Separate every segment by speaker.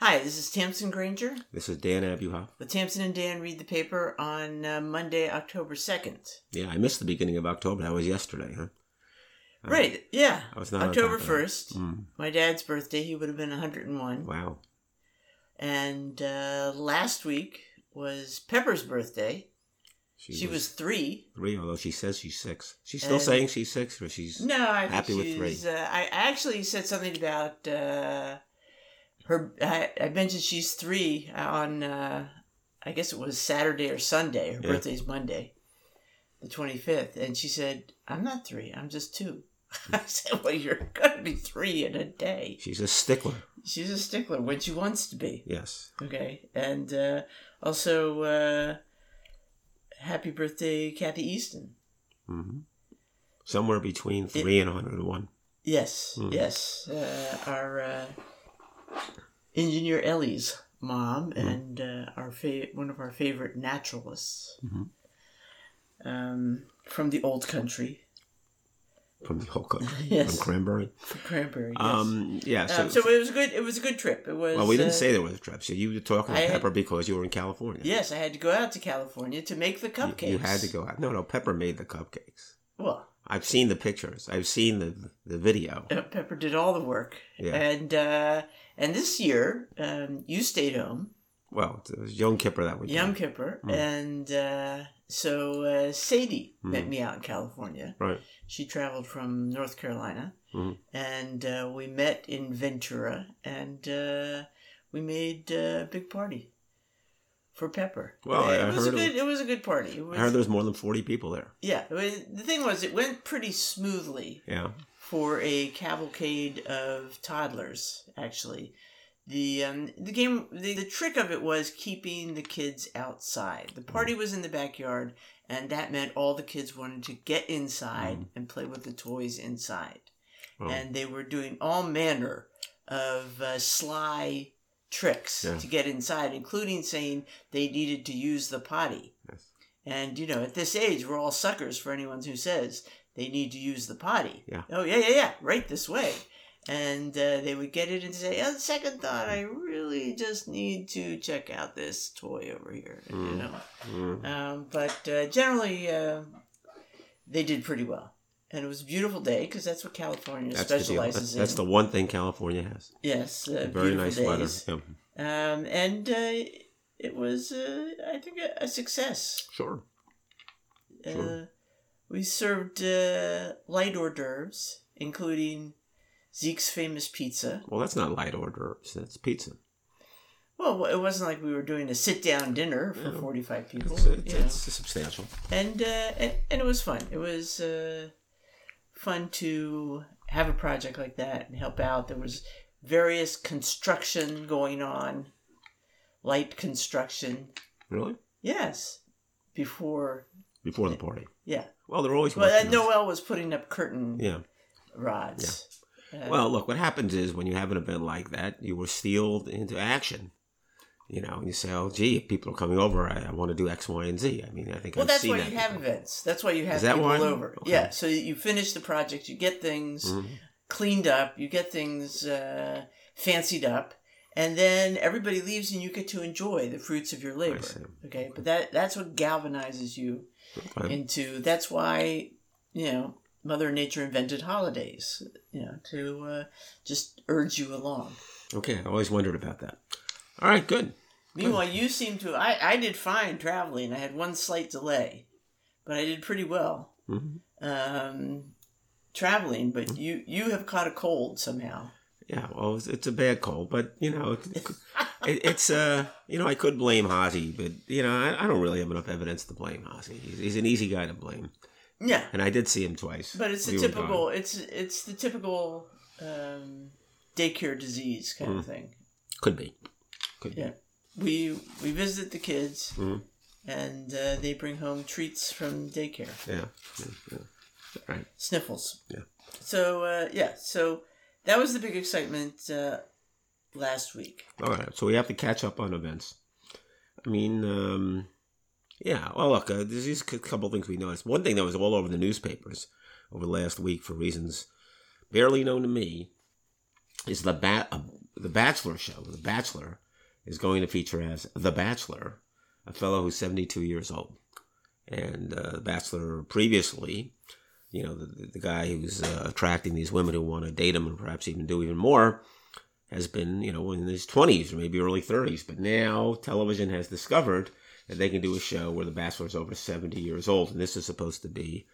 Speaker 1: Hi, this is Tamsen Granger.
Speaker 2: This is Dan Abuhoff.
Speaker 1: The Tamsen and Dan read the paper on uh, Monday, October 2nd.
Speaker 2: Yeah, I missed the beginning of October. That was yesterday, huh? Uh,
Speaker 1: right, yeah.
Speaker 2: I was not
Speaker 1: October
Speaker 2: top of that.
Speaker 1: 1st,
Speaker 2: Mm,
Speaker 1: my dad's birthday. He would have been 101.
Speaker 2: wow.
Speaker 1: And uh, last week was Pepper's birthday. She, was, three.
Speaker 2: three, although she says she's six. She's still
Speaker 1: And-
Speaker 2: saying she's six, or she's
Speaker 1: No, I
Speaker 2: Happy with three.
Speaker 1: Uh, I I actually said something about uh, her. I, I mentioned she's three on. Uh, I guess it was Saturday or Sunday. Her
Speaker 2: Yeah.
Speaker 1: birthday's Monday, the twenty fifth, and she said, "I'm not three. I'm just two. I said, "Well, you're gonna be three in a day."
Speaker 2: she's a stickler.
Speaker 1: She's a stickler when she wants to be.
Speaker 2: Yes.
Speaker 1: Okay, and uh, also uh, happy birthday, Kathy Easton.
Speaker 2: hmm Somewhere between three and 101.
Speaker 1: Yes,
Speaker 2: Hmm.
Speaker 1: yes. Uh, our uh, engineer Ellie's mom
Speaker 2: Hmm.
Speaker 1: and uh, our fa- one of our favorite naturalists
Speaker 2: Mhm.
Speaker 1: um, from the old country,
Speaker 2: From the whole country.
Speaker 1: Yes.
Speaker 2: From Cranberry.
Speaker 1: from Cranberry. Yes.
Speaker 2: Um, yeah, so,
Speaker 1: Um, so it was good. It was a good trip. It was.
Speaker 2: well, we didn't
Speaker 1: uh,
Speaker 2: say there was a trip. So you were talking to
Speaker 1: I had-
Speaker 2: Pepper because you were in California.
Speaker 1: Yes, I had to go out to California to make the
Speaker 2: You-
Speaker 1: cupcakes.
Speaker 2: You, had to go out. No, no, Pepper made the cupcakes.
Speaker 1: Well,
Speaker 2: I've seen the pictures. I've seen the the video.
Speaker 1: Pepper did all the work,
Speaker 2: Yeah.
Speaker 1: and uh, and this year um, you stayed home.
Speaker 2: Well, it was Yom Kippur that weekend.
Speaker 1: Yom Kippur,
Speaker 2: Mm.
Speaker 1: and uh, so uh, Sadie
Speaker 2: Mm.
Speaker 1: met me out in California.
Speaker 2: Right.
Speaker 1: She traveled from North Carolina,
Speaker 2: Mhm.
Speaker 1: and uh, we met in Ventura, and uh, we made uh, a big party for Pepper.
Speaker 2: Well,
Speaker 1: it
Speaker 2: I
Speaker 1: was a
Speaker 2: heard it
Speaker 1: good. It was a good party. It was,
Speaker 2: I heard there was more than 40 people there.
Speaker 1: yeah, it was- the thing was, it went pretty smoothly
Speaker 2: Yeah.
Speaker 1: for a cavalcade of toddlers. Actually, the um, the game the, the trick of it was keeping the kids outside. The party was in the backyard, and that meant all the kids wanted to get inside
Speaker 2: Mm.
Speaker 1: and play with the toys inside.
Speaker 2: Oh.
Speaker 1: And they were doing all manner of uh, sly tricks
Speaker 2: Yeah.
Speaker 1: to get inside, including saying they needed to use the potty.
Speaker 2: Yes.
Speaker 1: And you know, at this age, we're all suckers for anyone who says they need to use the potty.
Speaker 2: Yeah.
Speaker 1: Oh yeah, yeah, yeah. Right this way. And uh, they would get it and say, on second thought, I really just need to check out this toy over here. You
Speaker 2: Mm.
Speaker 1: know.
Speaker 2: Mm.
Speaker 1: Um, but uh, generally, uh, they did pretty well. And it was a beautiful day because that's what California
Speaker 2: That's the
Speaker 1: specializes
Speaker 2: That's,
Speaker 1: in.
Speaker 2: that's the one thing California has.
Speaker 1: yes, uh,
Speaker 2: Very nice
Speaker 1: days.
Speaker 2: weather. Yeah.
Speaker 1: Um, and uh, it was, uh, I think, a, a success.
Speaker 2: Sure.
Speaker 1: Uh,
Speaker 2: Sure.
Speaker 1: we served uh, light hors d'oeuvres, including Zeke's famous pizza.
Speaker 2: Well, that's not light hors d'oeuvres. That's pizza.
Speaker 1: Well, it wasn't like we were doing a sit-down dinner for
Speaker 2: Yeah.
Speaker 1: forty-five people.
Speaker 2: It's, it's, it's substantial.
Speaker 1: and, uh, and and it was fun. It was uh, fun to have a project like that and help out. There was various construction going on, light construction.
Speaker 2: Really?
Speaker 1: Yes, before
Speaker 2: Before the party.
Speaker 1: yeah.
Speaker 2: Well, they're always
Speaker 1: Well, uh, Noel was putting up curtain
Speaker 2: Yeah.
Speaker 1: rods. Uh,
Speaker 2: Well, look, what happens is when you have an event like that, you were steeled into action. You know, and you say, "Oh, gee, if people are coming over, I, I want to do X, Y, and Z." I mean, I think
Speaker 1: Well,
Speaker 2: I've
Speaker 1: that's why
Speaker 2: that
Speaker 1: you have events. That's why you have people
Speaker 2: why?
Speaker 1: over.
Speaker 2: Okay.
Speaker 1: Yeah, so you finish the project, you get things
Speaker 2: Mhm.
Speaker 1: cleaned up, you get things uh, fancied up, and then everybody leaves and you get to enjoy the fruits of your labor. Okay, but that that's what galvanizes you
Speaker 2: Okay.
Speaker 1: into. That's why you know Mother Nature invented holidays. You know to uh, just urge you along.
Speaker 2: Okay, I always wondered about that. All right, good.
Speaker 1: Meanwhile, you seem to. I, I did fine traveling. I had one slight delay, but I did pretty well
Speaker 2: hmm
Speaker 1: um, traveling. But you you have caught a cold somehow.
Speaker 2: Yeah, well, it's, it's a bad cold, but you know, it, it, it's uh, you know, I could blame Hazy, but you know, I, I don't really have enough evidence to blame Hazy. He's, he's an easy guy to blame,
Speaker 1: Yeah,
Speaker 2: and I did see him twice.
Speaker 1: but it's the
Speaker 2: We were
Speaker 1: typical. It's it's the typical um, daycare disease kind of
Speaker 2: Mm.
Speaker 1: thing.
Speaker 2: Could be, could
Speaker 1: Yeah.
Speaker 2: be.
Speaker 1: We we visit the kids,
Speaker 2: Mhm.
Speaker 1: and uh, they bring home treats from daycare.
Speaker 2: Yeah, yeah, yeah. Right.
Speaker 1: Sniffles.
Speaker 2: Yeah.
Speaker 1: So uh, yeah, so that was the big excitement uh, last week.
Speaker 2: All right, so we have to catch up on events. I mean, um, yeah. Well, look, uh, there's just a couple things we noticed. One thing that was all over the newspapers over the last week for reasons barely known to me is the bat. Uh, the Bachelor show, The Bachelor, is going to feature as The Bachelor, a fellow who's 72 years old. And uh, The Bachelor previously, you know, the, the guy who's uh, attracting these women who want to date him and perhaps even do even more, has been, you know, in his 20s or maybe early 30s. But now television has discovered that they can do a show where The Bachelor's over 70 years old. And this is supposed to be,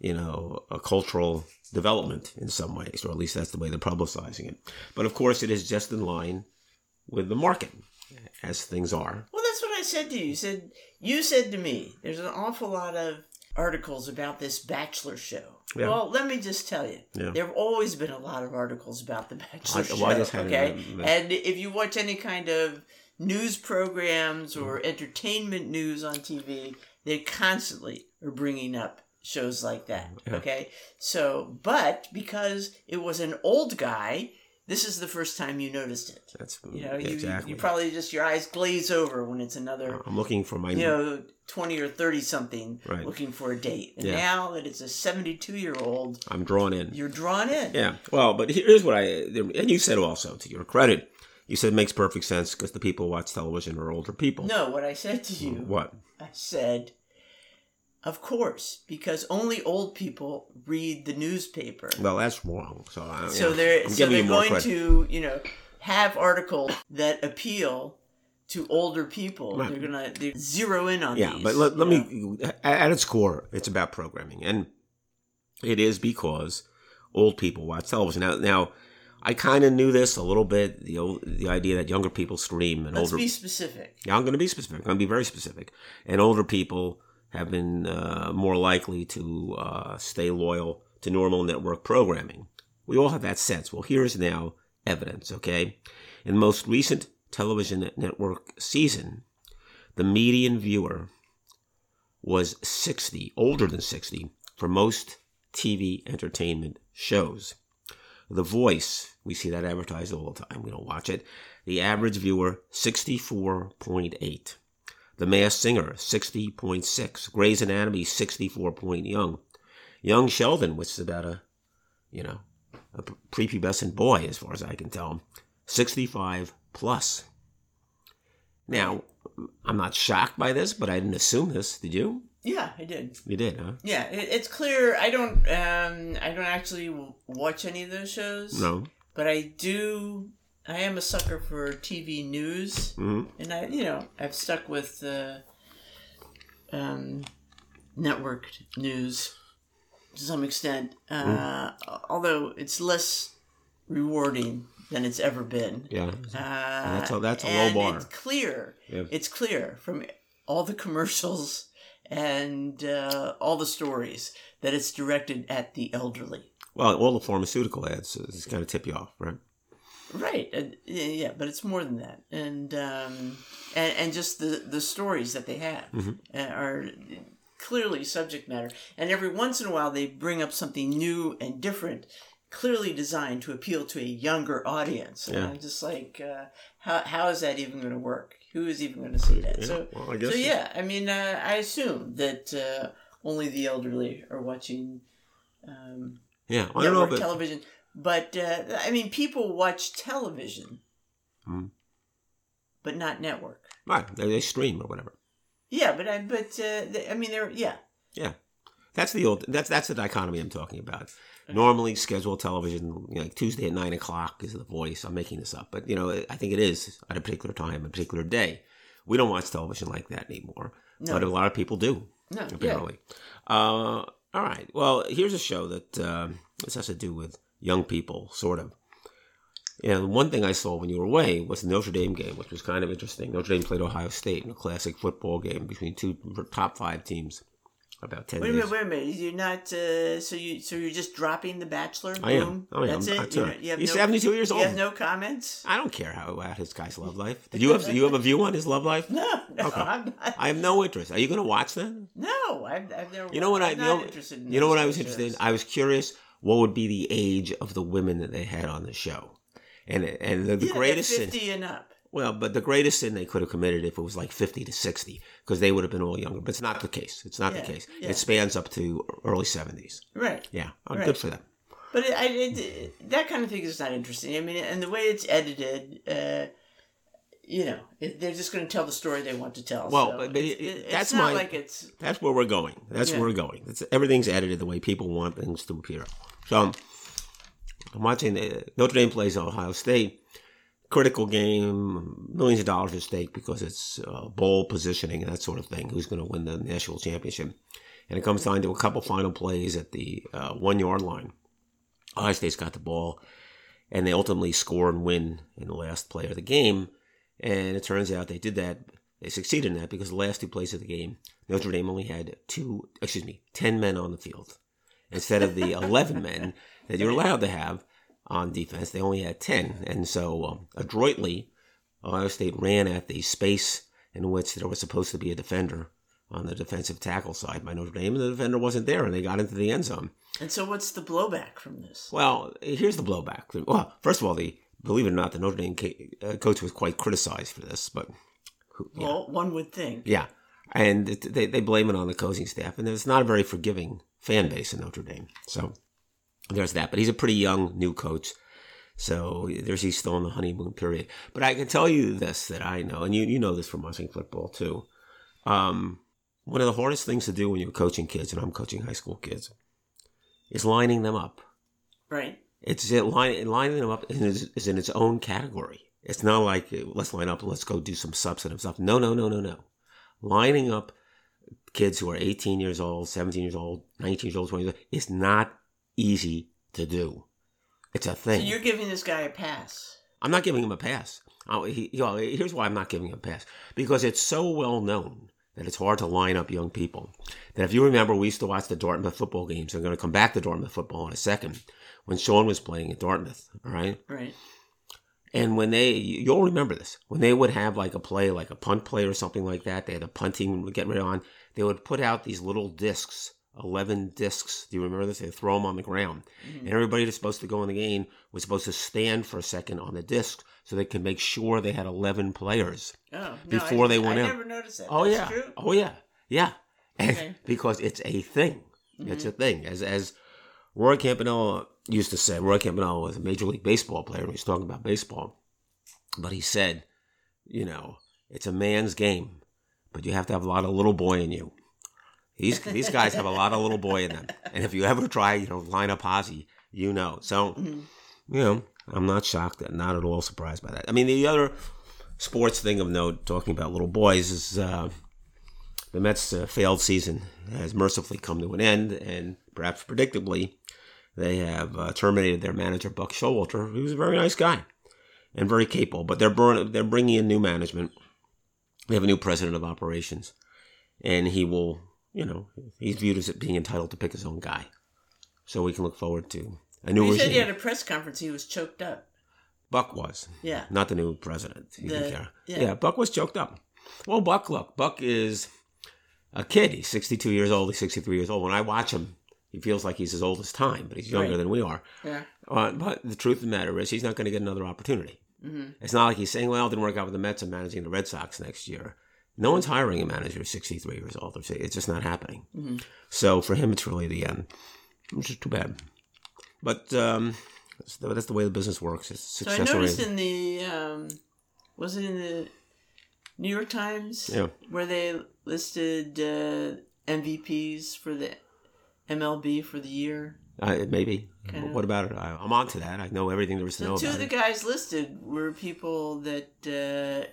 Speaker 2: you know, a cultural development in some ways, or at least that's the way they're publicizing it. But of course, it is just in line with the market as things are.
Speaker 1: Well, that's what I said to you. You said you said to me, "There's an awful lot of articles about this Bachelor show."
Speaker 2: Yeah.
Speaker 1: Well, let me just tell you,
Speaker 2: Yeah.
Speaker 1: there have always been a lot of articles about the Bachelor
Speaker 2: I-
Speaker 1: show.
Speaker 2: well, had
Speaker 1: okay, and if you watch any kind of news programs or
Speaker 2: Mm-hmm.
Speaker 1: entertainment news on TV, they constantly are bringing up shows like that.
Speaker 2: Yeah.
Speaker 1: Okay, so but because it was an old guy. This is the first time you noticed it.
Speaker 2: That's
Speaker 1: You know, you,
Speaker 2: exactly.
Speaker 1: you probably just your eyes glaze over when it's another,
Speaker 2: I'm looking for my.
Speaker 1: you know, twenty or thirty something
Speaker 2: Right.
Speaker 1: looking for a date. And
Speaker 2: Yeah.
Speaker 1: now that it's a seventy-two year old,
Speaker 2: I'm drawn in.
Speaker 1: you're drawn in.
Speaker 2: Yeah. Well, but here's what I and you said also to your credit, you said it makes perfect sense because the people who watch television are older people.
Speaker 1: No, what I said to you,
Speaker 2: What?
Speaker 1: I said, of course, because only old people read the newspaper.
Speaker 2: Well, that's wrong. So, I,
Speaker 1: so
Speaker 2: yeah,
Speaker 1: they're
Speaker 2: I'm
Speaker 1: so they're going
Speaker 2: credit.
Speaker 1: to you know have articles that appeal to older people.
Speaker 2: Right.
Speaker 1: They're gonna they zero in on
Speaker 2: yeah,
Speaker 1: these.
Speaker 2: but let, let
Speaker 1: know?
Speaker 2: me at at its core, it's about programming, and it is because old people watch television. Now, now I kind of knew this a little bit. The old, the idea that younger people stream and
Speaker 1: Let's
Speaker 2: older.
Speaker 1: be specific.
Speaker 2: Yeah, I'm going to be specific. I'm going to be very specific. And older people have been uh, more likely to uh, stay loyal to normal network programming. We all have that sense. Well, here's now evidence, okay? In the most recent television network season, the median viewer was 60, older than 60, for most TV entertainment shows. The Voice, we see that advertised all the time. We don't watch it. The average viewer, 64.8. The Masked Singer, 60.6. Grey's Anatomy, 64 point young. Young Sheldon, which is about a, you know, a prepubescent boy as far as I can tell, 65 plus. Now, I'm not shocked by this, but I didn't assume this. Did you?
Speaker 1: Yeah, I did.
Speaker 2: You did, huh?
Speaker 1: Yeah, it's clear. I don't. Um, I don't actually watch any of those shows.
Speaker 2: No.
Speaker 1: but I do. I am a sucker for TV news,
Speaker 2: hmm
Speaker 1: and I, you know, I've stuck with uh, um, network news to some extent. Uh, Although it's less rewarding than it's ever been.
Speaker 2: Yeah.
Speaker 1: Uh,
Speaker 2: that's a- that's a low
Speaker 1: and
Speaker 2: bar.
Speaker 1: It's clear.
Speaker 2: Yeah.
Speaker 1: It's clear from all the commercials and uh, all the stories that it's directed at the elderly.
Speaker 2: Well, all the pharmaceutical ads is kind of tip you off, right?
Speaker 1: Right. And, yeah, but it's more than that, and um, and and just the the stories that they have
Speaker 2: Mhm.
Speaker 1: uh, are clearly subject matter, and every once in a while they bring up something new and different, clearly designed to appeal to a younger audience. And
Speaker 2: Yeah.
Speaker 1: I'm just like, uh, how how is that even going to work? Who is even going to see that?
Speaker 2: Yeah,
Speaker 1: So
Speaker 2: well, I guess
Speaker 1: so yeah, I mean, uh, I assume that uh, only the elderly are watching. Um,
Speaker 2: Yeah, I don't know, but
Speaker 1: television. But uh, I mean, people watch television,
Speaker 2: Hmm.
Speaker 1: but not network.
Speaker 2: right, they, they stream or whatever.
Speaker 1: Yeah, but I but uh, they, I mean, they're yeah, Yeah,
Speaker 2: That's the old. That's that's the dichotomy I'm talking about. Normally, scheduled television, you know, like Tuesday at nine o'clock is the voice. I'm making this up, but you know, I think it is at a particular time, a particular day. We don't watch television like that anymore,
Speaker 1: no,
Speaker 2: but a lot of people do.
Speaker 1: no, yeah,
Speaker 2: apparently. Uh, all right. Well, here's a show that um, this has to do with young people, sort of. And one thing I saw when you were away was the Notre Dame game, which was kind of interesting. Notre Dame played Ohio State in a classic football game between two top five teams. About ten
Speaker 1: Wait a
Speaker 2: days.
Speaker 1: minute, wait a minute. You're not uh, so you so you're just dropping the Bachelor?
Speaker 2: I am. I am.
Speaker 1: That's it.
Speaker 2: That's
Speaker 1: You're
Speaker 2: right.
Speaker 1: not- you have
Speaker 2: He's
Speaker 1: no,
Speaker 2: 72 years old.
Speaker 1: You have no comments.
Speaker 2: I don't care how about his guy's love life. Did you have you have a view on his love life?
Speaker 1: No, no,
Speaker 2: Okay.
Speaker 1: I'm.
Speaker 2: I have no interest. Are you going to watch that?
Speaker 1: No, I've, I've never.
Speaker 2: You know what I-
Speaker 1: I'm
Speaker 2: you know-
Speaker 1: interested in
Speaker 2: You know what I was interested in? I was curious what would be the age of the women that they had on the show. And and the, the
Speaker 1: Yeah,
Speaker 2: greatest sin,
Speaker 1: fifty and up.
Speaker 2: well, but the greatest sin they could have committed if it was like 50 to 60 because they would have been all younger. But it's not the case. It's not
Speaker 1: Yeah,
Speaker 2: the case.
Speaker 1: yeah.
Speaker 2: It spans up to early 70s.
Speaker 1: Right.
Speaker 2: Yeah. Oh,
Speaker 1: Right.
Speaker 2: Good for them.
Speaker 1: But it, I, it, that kind of thing is not interesting. I mean, and the way it's edited, uh, you know, they're just going to tell the story they want to tell.
Speaker 2: Well,
Speaker 1: so
Speaker 2: but, but it-
Speaker 1: it-
Speaker 2: that's
Speaker 1: it's not
Speaker 2: my-
Speaker 1: like it's
Speaker 2: That's where we're going. That's
Speaker 1: Yeah.
Speaker 2: where we're going. It's, everything's edited the way people want things to appear. So I'm watching uh, Notre Dame plays Ohio State. Critical game, millions of dollars at stake because it's uh, bowl positioning and that sort of thing. Who's going to win the national championship? And it comes down to a couple final plays at the uh, one yard line. Ohio State's got the ball, and they ultimately score and win in the last play of the game. And it turns out they did that. They succeeded in that because the last two plays of the game, Notre Dame only had two, excuse me, 10 men on the field. Instead of the 11 men that you're allowed to have on defense, they only had 10. And so, um, adroitly, Ohio State ran at the space in which there was supposed to be a defender on the defensive tackle side by Notre Dame, and the defender wasn't there, and they got into the end zone.
Speaker 1: And so, what's the blowback from this?
Speaker 2: Well, here's the blowback. Well, first of all, the believe it or not, the Notre Dame uh, coach was quite criticized for this, but yeah.
Speaker 1: Well, one would think.
Speaker 2: Yeah, and they they blame it on the coaching staff, and it's not a very forgiving fan base in Notre Dame. So there's that. But he's a pretty young new coach, so there's he's still in the honeymoon period. But I can tell you this that I know, and you you know this from watching football too. Um, one of the hardest things to do when you're coaching kids, and I'm coaching high school kids, is lining them up.
Speaker 1: Right.
Speaker 2: It's it line, lining them up is, is in its own category. It's not like let's line up, let's go do some substantive stuff. No, no, no, no, no. Lining up kids who are 18 years old, 17 years old, 19 years old, 20 years old is not easy to do. It's a thing.
Speaker 1: So you're giving this guy a pass.
Speaker 2: I'm not giving him a pass. Oh, he, you know, here's why I'm not giving him a pass because it's so well known that it's hard to line up young people. That if you remember, we used to watch the Dartmouth football games. I'm going to come back to Dartmouth football in a second. When Sean was playing at Dartmouth, all right,
Speaker 1: Right.
Speaker 2: and when they, you'll remember this, when they would have like a play, like a punt play or something like that, they had a punting get rid on. They would put out these little discs, eleven discs. Do you remember this? They throw them on the ground, and everybody that's supposed to go in the game was supposed to stand for a second on the disc so they could make sure they had eleven players.
Speaker 1: Oh, no,
Speaker 2: Before
Speaker 1: I,
Speaker 2: they went
Speaker 1: I
Speaker 2: out.
Speaker 1: never noticed that.
Speaker 2: Oh
Speaker 1: That's
Speaker 2: yeah,
Speaker 1: True?
Speaker 2: oh yeah, yeah,
Speaker 1: Okay. Mm-hmm.
Speaker 2: because it's a thing. It's a thing. As as Roy Campanella used to say, Roy Campanella was a major league baseball player. and He was talking about baseball, but he said, you know, it's a man's game, but you have to have a lot of little boy in you. These these guys have a lot of little boy in them, and if you ever try, you know, line up Ozzy, you know. So,
Speaker 1: Mhm.
Speaker 2: you know, I'm not shocked, not at all surprised by that. I mean, the other sports thing of note, talking about little boys, is uh, the Mets' uh, failed season has mercifully come to an end, and perhaps predictably, they have uh, terminated their manager Buck Showalter, who's a very nice guy and very capable. But they're burn- they're bringing in new management. They have a new president of operations, and he will, you know, he's viewed as being entitled to pick his own guy. So we can look forward to a new
Speaker 1: You
Speaker 2: regime.
Speaker 1: said he had a press conference. He was choked up.
Speaker 2: Buck was
Speaker 1: Yeah.
Speaker 2: not the new president. He didn't care.
Speaker 1: yeah.
Speaker 2: Yeah. Buck was choked up. Well, Buck, look, Buck is a kid. He's 62 years old. He's 63 years old. When I watch him, he feels like he's as old as time, but he's younger
Speaker 1: Right.
Speaker 2: than we are.
Speaker 1: Yeah.
Speaker 2: Uh, but the truth of the matter is, he's not going to get another opportunity.
Speaker 1: Hmm
Speaker 2: It's not like he's saying, well, it didn't work out with the Mets. I'm managing the Red Sox next year. No one's hiring a manager who's 63 years old. It's it's just not happening.
Speaker 1: hmm
Speaker 2: So for him, it's really the end, which is too bad. But um, that's, the, that's the way the business works. It's
Speaker 1: So I
Speaker 2: success
Speaker 1: noticed in the um, was it in the New York Times
Speaker 2: Yeah.
Speaker 1: where they listed uh, MVPs for the MLB for the year.
Speaker 2: Uh, maybe.
Speaker 1: Kinda.
Speaker 2: What about it? I, I'm on to that. I know everything there is to
Speaker 1: So
Speaker 2: know
Speaker 1: two of the
Speaker 2: it.
Speaker 1: guys listed were people that uh,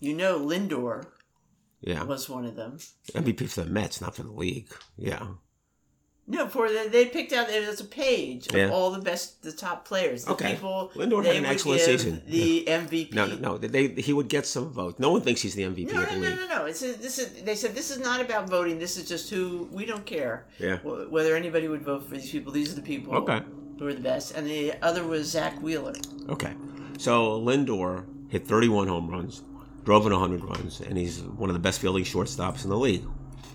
Speaker 1: you know. Lindor
Speaker 2: Yeah.
Speaker 1: was one of them.
Speaker 2: MVP for the Mets, not for the league. Yeah.
Speaker 1: No, for the, they picked out there there's a page of
Speaker 2: Yeah.
Speaker 1: all the best, the top players, the
Speaker 2: Okay.
Speaker 1: people.
Speaker 2: Lindor had an excellent season.
Speaker 1: The MVP.
Speaker 2: No, no, no. They, he would get some votes. No one thinks he's the MVP
Speaker 1: No,
Speaker 2: of the
Speaker 1: no, no,
Speaker 2: league.
Speaker 1: no, no. It's a, this is. They said this is not about voting. This is just who we don't care
Speaker 2: Yeah.
Speaker 1: wh- whether anybody would vote for these people. These are the people
Speaker 2: Okay.
Speaker 1: who are the best. And the other was Zack Wheeler.
Speaker 2: Okay. So Lindor hit 31 home runs, drove in 100 runs, and he's one of the best fielding shortstops in the league.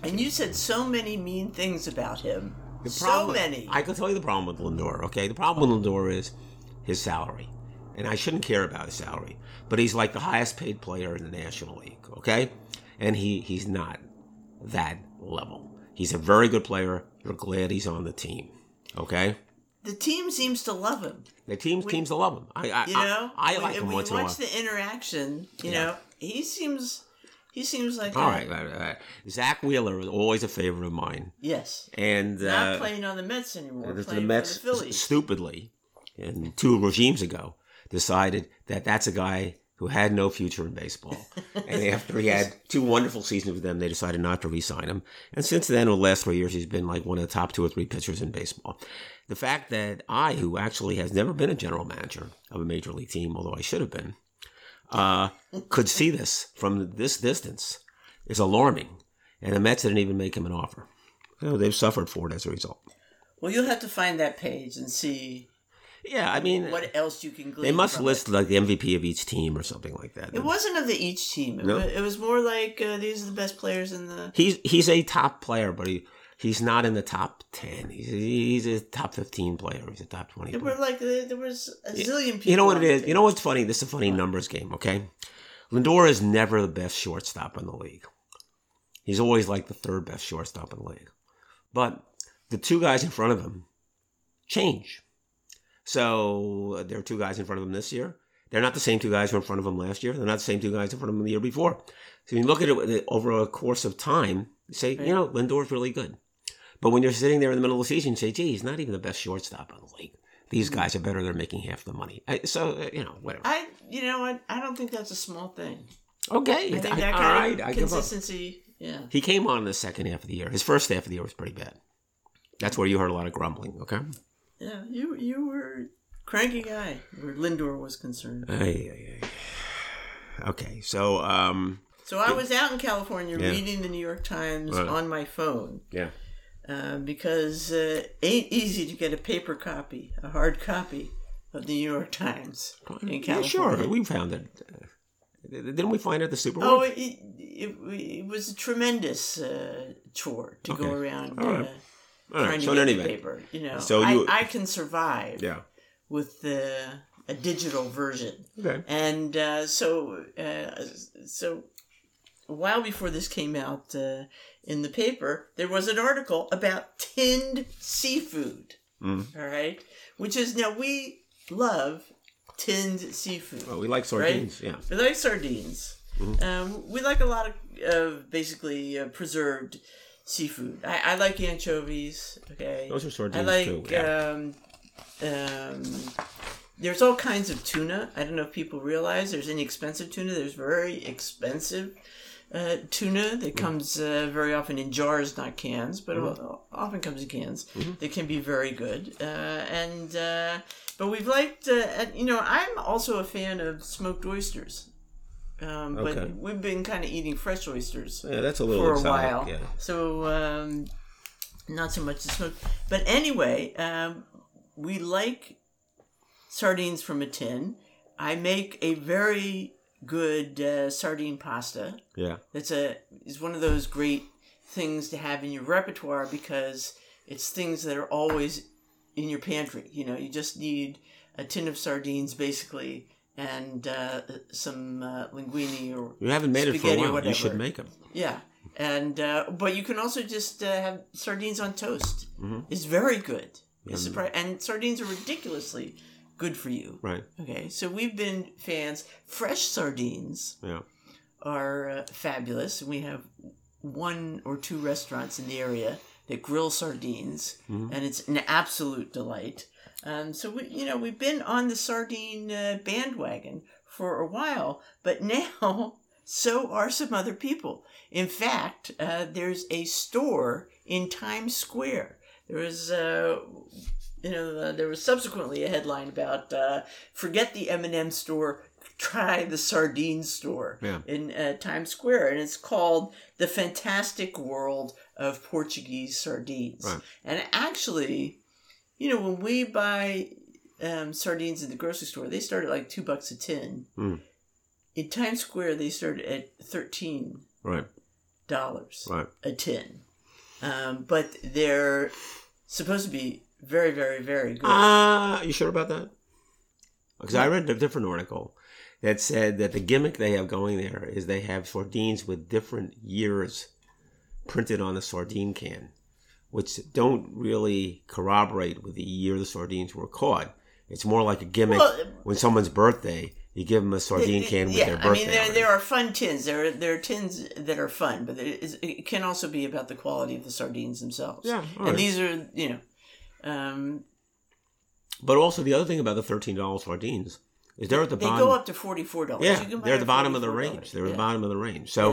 Speaker 1: And you said so many mean things about him.
Speaker 2: The
Speaker 1: so many.
Speaker 2: I can tell you the problem with Lindor. Okay, the problem with Lindor is his salary, and I shouldn't care about his salary, but he's like the highest paid player in the National League. Okay, and he he's not that level. He's a very good player. You're glad he's on the team. Okay,
Speaker 1: the team seems to love him.
Speaker 2: The
Speaker 1: team
Speaker 2: seems to love him. I I,
Speaker 1: You know,
Speaker 2: I, I
Speaker 1: When-
Speaker 2: like him
Speaker 1: when
Speaker 2: once
Speaker 1: you watch the interaction. You
Speaker 2: Yeah.
Speaker 1: know, he seems he seems like
Speaker 2: All
Speaker 1: a-
Speaker 2: right, all right, all right. Zack Wheeler was always a favorite of mine,
Speaker 1: Yes,
Speaker 2: and
Speaker 1: not
Speaker 2: uh,
Speaker 1: playing on the Mets anymore.
Speaker 2: the, the Mets
Speaker 1: the Phillies.
Speaker 2: stupidly, and two regimes ago, decided that that's a guy who had no future in baseball. and after he had two wonderful seasons with them, they decided not to re-sign him. And since then, over the last three years, he's been like one of the top two or three pitchers in baseball. The fact that I, who actually has never been a general manager of a major league team, although I should have been, uh, could see this from this distance is alarming. And the Mets didn't even make him an offer. So they've suffered for it as a result.
Speaker 1: Well, you'll have to find that page and see
Speaker 2: Yeah, I mean,
Speaker 1: what else you can
Speaker 2: they must list
Speaker 1: It.
Speaker 2: like the MVP of each team or something like that.
Speaker 1: It wasn't of the each team. It,
Speaker 2: No.
Speaker 1: wa- it was more like uh, these are the best players in the.
Speaker 2: He's he's a top player, but he he's not in the top ten. He's he's a top fifteen player. He's a top twenty.
Speaker 1: There
Speaker 2: Player.
Speaker 1: were like there was a zillion people.
Speaker 2: You know what it is? You know what's funny? This is a funny numbers game. Okay, Lindor is never the best shortstop in the league. He's always like the third best shortstop in the league. But the two guys in front of him change. So there are two guys in front of him this year. They're not the same two guys who were in front of him last year. They're not the same two guys in front of him the year before. So you look at it over a course of time, you say,
Speaker 1: Right.
Speaker 2: you know, Lindor's really good. But when you're sitting there in the middle of the season, you say, gee, he's not even the best shortstop in the league. These guys are better. They're making half the money. I- So, uh, you know, whatever.
Speaker 1: I, you know what? I don't think that's a small thing.
Speaker 2: Okay.
Speaker 1: I think
Speaker 2: I-
Speaker 1: that
Speaker 2: all right. I
Speaker 1: consistency. Yeah.
Speaker 2: He came on in the second half of the year. His first half of the year was pretty bad. That's where you heard a lot of grumbling, okay?
Speaker 1: Yeah. You you were a cranky guy where Lindor was concerned.
Speaker 2: Ay, ay, ay. Okay, so, um,
Speaker 1: So I was out in California
Speaker 2: Yeah.
Speaker 1: reading the New York Times
Speaker 2: Right.
Speaker 1: on my phone
Speaker 2: yeah.
Speaker 1: Uh, because uh, ain't easy to get a paper copy, a hard copy of the New York Times in
Speaker 2: Yeah,
Speaker 1: California.
Speaker 2: sure. We found it. Uh, didn't we find it at the Super Bowl?
Speaker 1: Oh, it, it, it was a tremendous uh, chore to go around
Speaker 2: All right.
Speaker 1: uh,
Speaker 2: All right,
Speaker 1: trying
Speaker 2: so
Speaker 1: to
Speaker 2: in
Speaker 1: get
Speaker 2: any event.
Speaker 1: paper. You know,
Speaker 2: So
Speaker 1: I,
Speaker 2: you-
Speaker 1: I can survive
Speaker 2: Yeah.
Speaker 1: with the, a digital version.
Speaker 2: Okay.
Speaker 1: And uh, so, uh, so a while before this came out uh, in the paper, there was an article about tinned seafood.
Speaker 2: Mm.
Speaker 1: All right, which is now we love tinned seafood.
Speaker 2: Well, we like sardines. Yeah.
Speaker 1: We like sardines.
Speaker 2: Mm-hmm.
Speaker 1: Um, we like a lot of uh, basically uh, preserved seafood. I, I like anchovies. Okay,
Speaker 2: Those are
Speaker 1: I
Speaker 2: sardines
Speaker 1: like.
Speaker 2: too. Yeah.
Speaker 1: Um, um, there's all kinds of tuna. I don't know if people realize there's inexpensive tuna. There's very expensive uh, tuna that comes uh, very often in jars, not cans, but o- often comes in cans. That can be very good. Uh, and uh, but we've liked, uh, you know, I'm also a fan of smoked oysters. Um,
Speaker 2: Okay.
Speaker 1: But we've been kind of eating fresh oysters
Speaker 2: yeah, that's a little
Speaker 1: for a
Speaker 2: exotic.
Speaker 1: while.
Speaker 2: Yeah.
Speaker 1: So um, not so much the smoke, but anyway, um, we like sardines from a tin. I make a very good uh, sardine pasta.
Speaker 2: Yeah.
Speaker 1: That's a is one of those great things to have in your repertoire because it's things that are always in your pantry. You know, you just need a tin of sardines basically and uh, some uh, linguine or
Speaker 2: You haven't made it for a while. You should make them.
Speaker 1: yeah, and uh, but you can also just uh, have sardines on toast.
Speaker 2: Mhm.
Speaker 1: It's very good. It's surpri- and sardines are ridiculously good for you.
Speaker 2: Right.
Speaker 1: Okay, so we've been fans. Fresh sardines
Speaker 2: Yeah.
Speaker 1: are uh, fabulous. We have one or two restaurants in the area that grill sardines,
Speaker 2: Mhm.
Speaker 1: and it's an absolute delight. Um, so we, you know, we've been on the sardine uh, bandwagon for a while, but now so are some other people. In fact, uh, there's a store in Times Square. There is uh, you know, uh, there was subsequently a headline about uh, forget the M&M store, try the sardine store
Speaker 2: Yeah.
Speaker 1: in uh, Times Square, and it's called the Fantastic World of Portuguese Sardines.
Speaker 2: Right.
Speaker 1: And actually, you know, when we buy um, sardines in the grocery store, they start at like two bucks a tin.
Speaker 2: Mm.
Speaker 1: In Times Square, they start at thirteen
Speaker 2: Right.
Speaker 1: dollars
Speaker 2: Right.
Speaker 1: a tin, um, but they're supposed to be very, very, very good.
Speaker 2: Ah, you sure about that? Because I read a different article that said that the gimmick they have going there is they have sardines with different years printed on the sardine can. which don't really corroborate with the year the sardines were caught. It's more like a gimmick.
Speaker 1: Well,
Speaker 2: when someone's birthday, you give them a sardine can with
Speaker 1: yeah,
Speaker 2: their birthday.
Speaker 1: I mean, there,
Speaker 2: on it.
Speaker 1: there are fun tins. There are, there are tins that are fun, but it, is, it can also be about the quality of the sardines themselves.
Speaker 2: Yeah, all
Speaker 1: and
Speaker 2: right.
Speaker 1: these are, you know, um,
Speaker 2: But also the other thing about the thirteen dollars sardines is they're at the
Speaker 1: they
Speaker 2: bottom.
Speaker 1: They go up to forty four dollars.
Speaker 2: yeah, they're at the bottom of the range. They're at
Speaker 1: yeah.
Speaker 2: the bottom of the range. So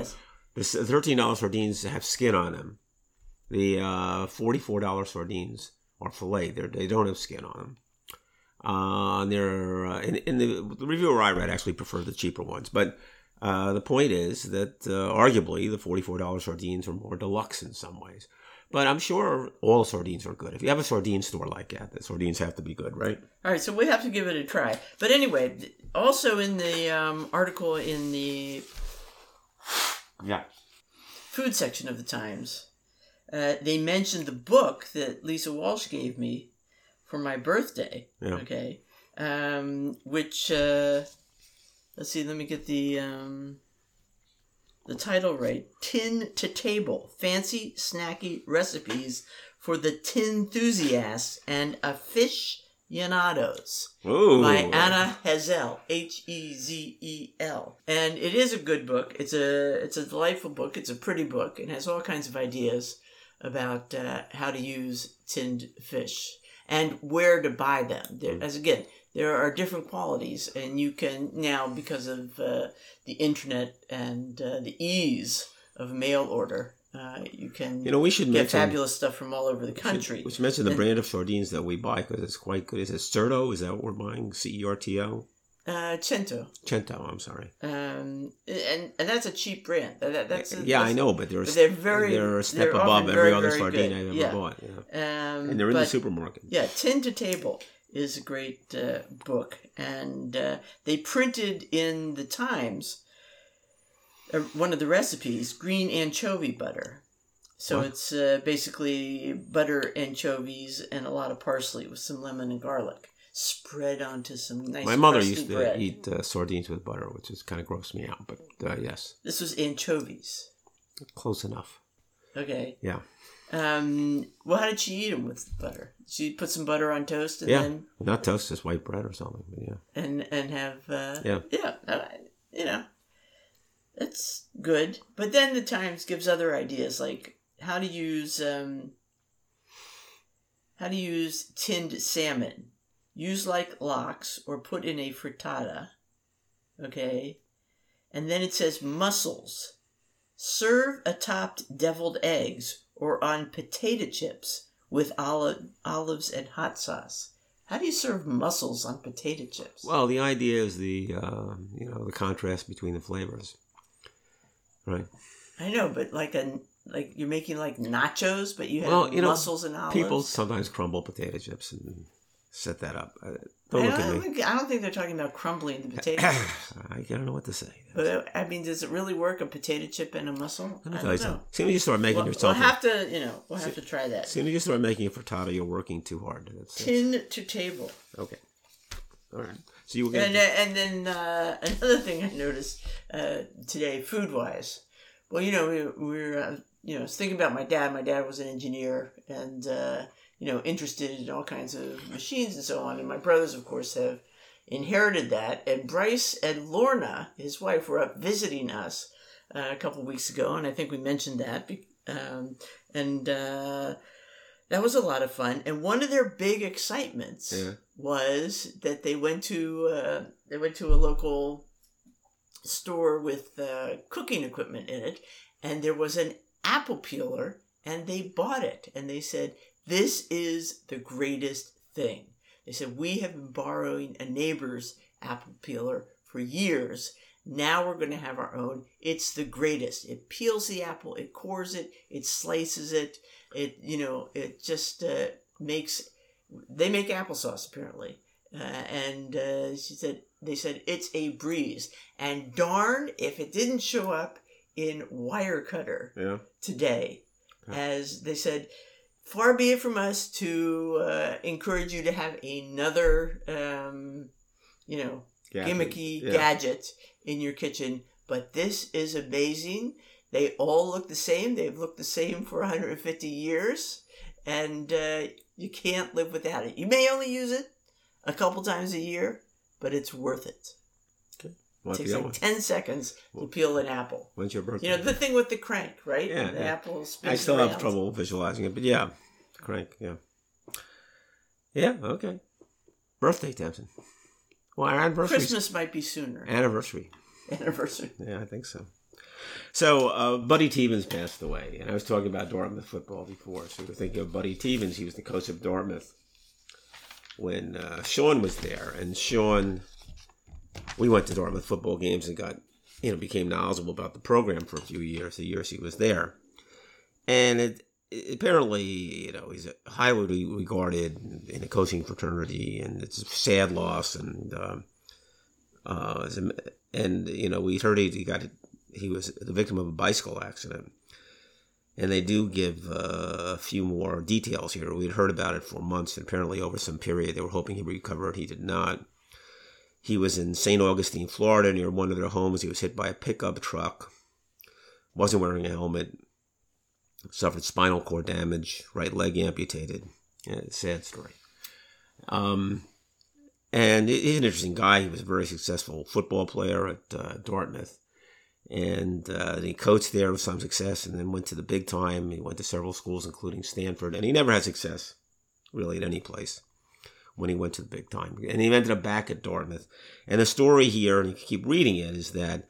Speaker 1: Yes.
Speaker 2: the thirteen dollars sardines have skin on them. The uh, forty-four dollars sardines are fillet. They're, they don't have skin on them. Uh, and they're uh, in, in the, the reviewer I read actually preferred the cheaper ones, but uh, the point is that uh, arguably the forty-four dollars sardines are more deluxe in some ways. But I'm sure all sardines are good. If you have a sardine store like that, the sardines have to be good, right?
Speaker 1: All right, so we have to give it a try. But anyway, also in the um, article in the
Speaker 2: Yeah.
Speaker 1: food section of the Times, uh, they mentioned the book that Lisa Walsh gave me for my birthday.
Speaker 2: Yeah.
Speaker 1: Okay, um, which uh, let's see, let me get the um, the title right. Tin to Table: Fancy Snacky Recipes for the Tin Enthusiasts and Aficionados
Speaker 2: Ooh.
Speaker 1: by Anna Hezel, H E Z E L, and it is a good book. It's a it's a delightful book. It's a pretty book. It has all kinds of ideas about uh, how to use tinned fish and where to buy them. There, as again, there are different qualities, and you can now because of uh, the internet and uh, the ease of mail order, uh, you can
Speaker 2: You know, we should
Speaker 1: get
Speaker 2: mention
Speaker 1: fabulous stuff from all over the country.
Speaker 2: We should mention the brand of sardines that we buy because it's quite good. Is it Certo? Is that what we're buying? C E R T O?
Speaker 1: Uh, Cento.
Speaker 2: Cento, I'm sorry.
Speaker 1: Um, and and that's a cheap brand. That, that- that's a,
Speaker 2: yeah, I know, but they're,
Speaker 1: but they're very-
Speaker 2: they're a step
Speaker 1: they're
Speaker 2: above every
Speaker 1: very,
Speaker 2: other
Speaker 1: very
Speaker 2: sardine
Speaker 1: good.
Speaker 2: I've ever
Speaker 1: Yeah.
Speaker 2: bought. Yeah.
Speaker 1: Um,
Speaker 2: And they're in the supermarket.
Speaker 1: Yeah, Tin to Table is a great uh, book, and uh, they printed in the Times uh, one of the recipes: green anchovy butter. So
Speaker 2: What?
Speaker 1: it's uh, basically butter, anchovies, and a lot of parsley with some lemon and garlic spread onto some nice.
Speaker 2: My mother used to
Speaker 1: bread.
Speaker 2: eat uh, sardines with butter, which is kind of grossed me out, but uh, yes,
Speaker 1: This was anchovies.
Speaker 2: close enough.
Speaker 1: Okay.
Speaker 2: Yeah.
Speaker 1: Um. Well, how did she eat them with butter? She put some butter on toast and
Speaker 2: Yeah.
Speaker 1: then
Speaker 2: Not toast, just white bread or something. But yeah.
Speaker 1: and and have uh,
Speaker 2: Yeah.
Speaker 1: yeah you know it's good. But then the Times gives other ideas like how to use um how to use tinned salmon. Use like lox or put in a frittata. Okay, and then it says mussels. Serve atop deviled eggs or on potato chips with olive, olives and hot sauce. How do you serve mussels on potato chips?
Speaker 2: Well, the idea is the uh, you know the contrast between the flavors, right?
Speaker 1: I know, but like a like you're making like nachos, but you have
Speaker 2: Well, you know,
Speaker 1: mussels and olives.
Speaker 2: People sometimes crumble potato chips and set that up. Uh,
Speaker 1: I
Speaker 2: don't look
Speaker 1: don't,
Speaker 2: at me.
Speaker 1: think, I don't think they're talking about crumbling the potato.
Speaker 2: I don't know what to say.
Speaker 1: but I mean, does it really work? A potato chip and a mussel?
Speaker 2: Let me
Speaker 1: I
Speaker 2: tell you
Speaker 1: don't know.
Speaker 2: something. As soon as you start making
Speaker 1: Well, we'll have to, you know, we'll have to try that.
Speaker 2: as soon as you start making a frittata, you're working too hard. That's, that's-
Speaker 1: Tin to table.
Speaker 2: okay. All right. So you were
Speaker 1: And,
Speaker 2: going.
Speaker 1: uh, and then uh, another thing I noticed uh, today, food wise. Well, you know, we, we were, uh, you know, I was thinking about my dad. My dad was an engineer and, uh, you know, interested in all kinds of machines and so on. And my brothers, of course, have inherited that. And Bryce and Lorna, his wife, were up visiting us uh, a couple of weeks ago. And I think we mentioned that. Um, and uh, that was a lot of fun. And one of their big excitements
Speaker 2: Yeah.
Speaker 1: was that they went to uh, they went to a local store with uh, cooking equipment in it, and there was an apple peeler, and they bought it, and they said this is the greatest thing. They said we have been borrowing a neighbor's apple peeler for years. Now we're going to have our own. It's the greatest. It peels the apple, it cores it, it slices it. It you know it just uh, makes. They make applesauce apparently, uh, and uh, she said they said it's a breeze. And darn if it didn't show up in Wirecutter
Speaker 2: Yeah.
Speaker 1: today,
Speaker 2: Yeah.
Speaker 1: as they said. Far be it from us to uh, encourage you to have another, um, you know, gimmicky
Speaker 2: Yeah.
Speaker 1: gadget in your kitchen, but this is amazing. They all look the same. They've looked the same for 150 years. and uh, you can't live without it. You may only use it a couple times a year, but it's worth it.
Speaker 2: Well,
Speaker 1: It takes like ten seconds to peel an apple.
Speaker 2: When's your birthday?
Speaker 1: You know the thing with the crank, right?
Speaker 2: Yeah,
Speaker 1: the
Speaker 2: yeah.
Speaker 1: apple
Speaker 2: I still
Speaker 1: around.
Speaker 2: have trouble visualizing it, but yeah, crank, yeah, yeah, okay. Birthday, Tamsen. Well, our anniversary.
Speaker 1: Christmas might be sooner.
Speaker 2: Anniversary.
Speaker 1: Anniversary.
Speaker 2: Yeah, I think so. So, uh, Buddy Teevens passed away, and I was talking about Dartmouth football before. So, we're thinking of Buddy Teevens. He was the coach of Dartmouth when uh, Sean was there, and Sean, we went to Dartmouth football games and got, you know, became knowledgeable about the program for a few years. The years he was there, and it, it- apparently, you know, he's highly regarded in the coaching fraternity, and it's a sad loss, and. Um, uh, and you know we heard he, he got he was the victim of a bicycle accident, and they do give uh, a few more details here. We'd heard about it for months, and apparently over some period they were hoping he would recover, and he did not. He was in St. Augustine, Florida, near one of their homes. He was hit by a pickup truck. wasn't wearing a helmet. Suffered spinal cord damage. Right leg amputated. Yeah, sad story. Um, and he's an interesting guy. He was a very successful football player at uh, Dartmouth. And uh, he coached there with some success and then went to the big time. He went to several schools, including Stanford. And he never had success, really, at any place when he went to the big time. And he ended up back at Dartmouth. And the story here, and you can keep reading it, is that,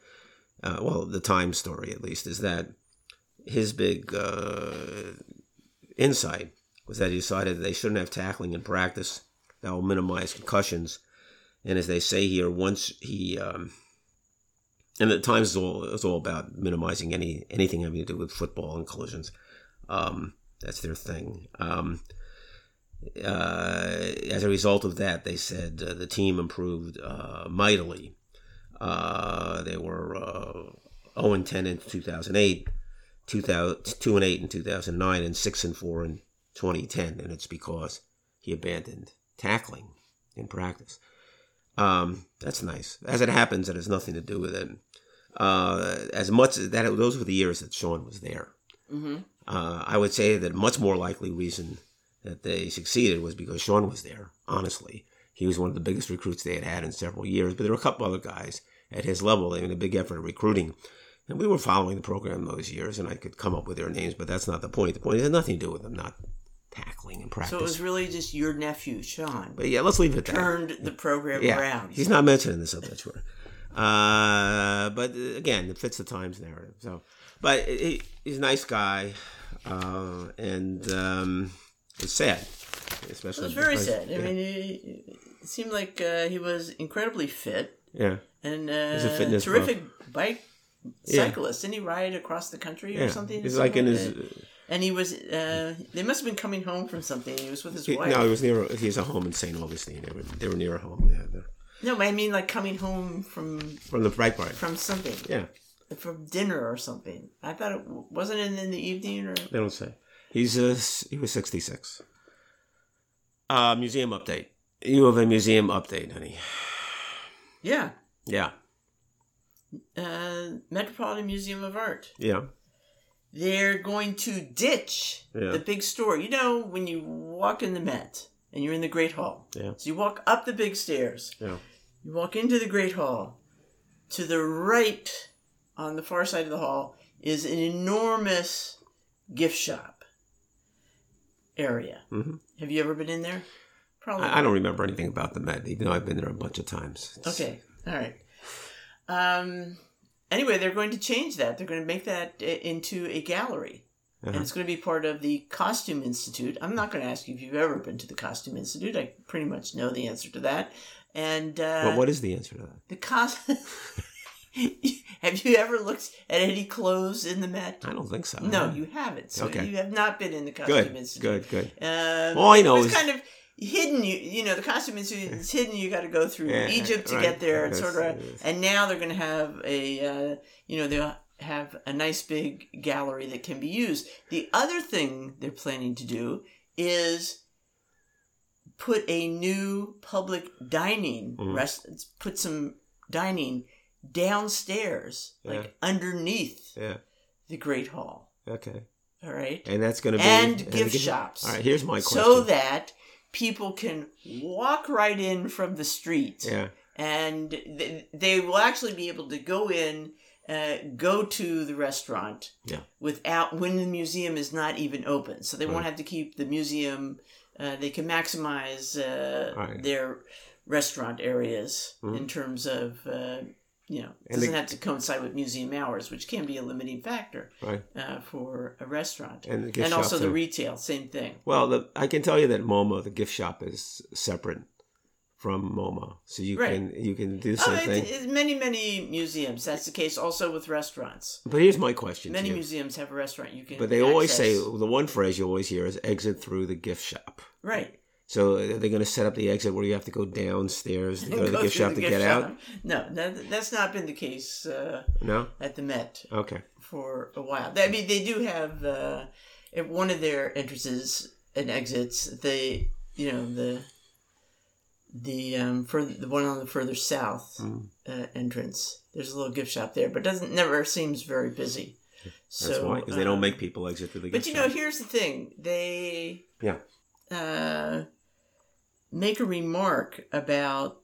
Speaker 2: uh, well, the Times story at least, is that his big uh, insight was that he decided that they shouldn't have tackling in practice that will minimize concussions. And as they say here, once he, um, and the Times is all it's all about minimizing any anything having to do with football and collisions. Um, that's their thing. Um, uh, as a result of that, they said uh, the team improved uh, mightily. Uh, they were uh, 0 and 10 in 2008, 2000, 2 and 8 in 2009, and 6 and 4 in 2010. And it's because he abandoned tackling in practice. Um, that's nice. As it happens, that has nothing to do with it. Uh, as much as that, those were the years that Sean was there.
Speaker 1: Mm-hmm.
Speaker 2: Uh, I would say that much more likely reason that they succeeded was because Sean was there. Honestly, he was one of the biggest recruits they had had in several years. But there were a couple other guys at his level. They made a big effort at recruiting, and we were following the program those years. And I could come up with their names, but that's not the point. The point has nothing to do with them not tackling in practice.
Speaker 1: So it was really just your nephew, Sean,
Speaker 2: but yeah, let's leave it at that.
Speaker 1: turned the program
Speaker 2: Yeah,
Speaker 1: around.
Speaker 2: he's not mentioned in this obituary. Uh, but uh, again, it fits the Times narrative. So, but he, he's a nice guy, uh, and um, it's sad, especially.
Speaker 1: It was very sad. I
Speaker 2: yeah,
Speaker 1: mean, it, it seemed like uh, he was incredibly fit
Speaker 2: yeah,
Speaker 1: and
Speaker 2: a
Speaker 1: uh,
Speaker 2: fitness
Speaker 1: terrific bike
Speaker 2: Yeah.
Speaker 1: cyclist. Didn't he ride across the country or something?
Speaker 2: He's like in his.
Speaker 1: And he was. Uh, they must have been coming home from something. He was with his
Speaker 2: He,
Speaker 1: wife.
Speaker 2: no, he was near. He has a home in St. Augustine. They were, they were near a home. Yeah,
Speaker 1: No, I mean like coming home from
Speaker 2: from the bike ride.
Speaker 1: from something,
Speaker 2: Yeah,
Speaker 1: from dinner or something. I thought it wasn't it in the evening or.
Speaker 2: they don't say. He's uh, he was sixty six. Uh, museum update. You have a museum update, honey.
Speaker 1: Yeah,
Speaker 2: Yeah,
Speaker 1: uh, Metropolitan Museum of Art.
Speaker 2: yeah.
Speaker 1: They're going to ditch
Speaker 2: Yeah.
Speaker 1: the big store. You know when you walk in the Met and you're in the Great Hall.
Speaker 2: Yeah.
Speaker 1: So you walk up the big stairs.
Speaker 2: Yeah.
Speaker 1: You walk into the Great Hall. To the right, on the far side of the hall, is an enormous gift shop area.
Speaker 2: hmm
Speaker 1: Have you ever been in there? Probably.
Speaker 2: I, I don't remember anything about the Met, even though I've been there a bunch of times. It's-
Speaker 1: Okay. All right. Um. Anyway, they're going to change that. They're going to make that into a gallery, and
Speaker 2: Uh-huh.
Speaker 1: it's going to be part of the Costume Institute. I'm not going to ask you if you've ever been to the Costume Institute. I pretty much know the answer to that. And uh,
Speaker 2: But what is the answer to that?
Speaker 1: the cos? have you ever looked at any clothes in the Met?
Speaker 2: I don't think so.
Speaker 1: No, you haven't. So
Speaker 2: Okay.
Speaker 1: you have not been in the Costume
Speaker 2: Good,
Speaker 1: Institute.
Speaker 2: good, good.
Speaker 1: Um,
Speaker 2: All I know is-
Speaker 1: kind of hidden. You you know the costume is is hidden. You got to go through
Speaker 2: Yeah,
Speaker 1: Egypt to
Speaker 2: right.
Speaker 1: get there, and sort of. And now they're going to have a uh, you know they'll have a nice big gallery that can be used. The other thing they're planning to do is put a new public dining
Speaker 2: Mhm.
Speaker 1: rest. Put some dining downstairs, like underneath
Speaker 2: Yeah.
Speaker 1: the Great Hall.
Speaker 2: Okay.
Speaker 1: All right.
Speaker 2: and that's going to be
Speaker 1: And gift shops.
Speaker 2: All right, here's my question.
Speaker 1: so that people can walk right in from the street
Speaker 2: yeah,
Speaker 1: and th- they will actually be able to go in uh, go to the restaurant
Speaker 2: Yeah.
Speaker 1: without when the museum is not even open so they won't have to keep the museum uh, they can maximize uh,
Speaker 2: Right.
Speaker 1: their restaurant areas
Speaker 2: Mhm.
Speaker 1: in terms of uh, you know it doesn't have to coincide with museum hours which can be a limiting factor
Speaker 2: right.
Speaker 1: uh, for a restaurant
Speaker 2: And the gift
Speaker 1: and also the
Speaker 2: are-
Speaker 1: retail same thing
Speaker 2: Well, the, I can tell you that MoMA, the gift shop, is separate from MoMA, so you
Speaker 1: Right.
Speaker 2: can you can do the
Speaker 1: Oh,
Speaker 2: same
Speaker 1: it-
Speaker 2: thing.
Speaker 1: it's many, many museums. That's the case also with restaurants.
Speaker 2: but here's my question:
Speaker 1: Many museums have a restaurant you can.
Speaker 2: But they always say the one phrase you always hear is "exit through the gift shop."
Speaker 1: right.
Speaker 2: So they're they going to set up the exit where you have to go downstairs to go to the gift shop
Speaker 1: the
Speaker 2: to
Speaker 1: gift
Speaker 2: get out?
Speaker 1: No, that, that's not been the case uh,
Speaker 2: No.
Speaker 1: at the Met
Speaker 2: Okay.
Speaker 1: for a while. I mean, they do have uh, at one of their entrances and exits. They, you know, the the um further the one on the further south
Speaker 2: Mm.
Speaker 1: uh, entrance. There's a little gift shop there, but doesn't never seems very busy. So
Speaker 2: That's why because they don't
Speaker 1: um,
Speaker 2: make people exit through the gift shop.
Speaker 1: But you
Speaker 2: shop.
Speaker 1: know, here's the thing: they
Speaker 2: Yeah.
Speaker 1: uh, make a remark about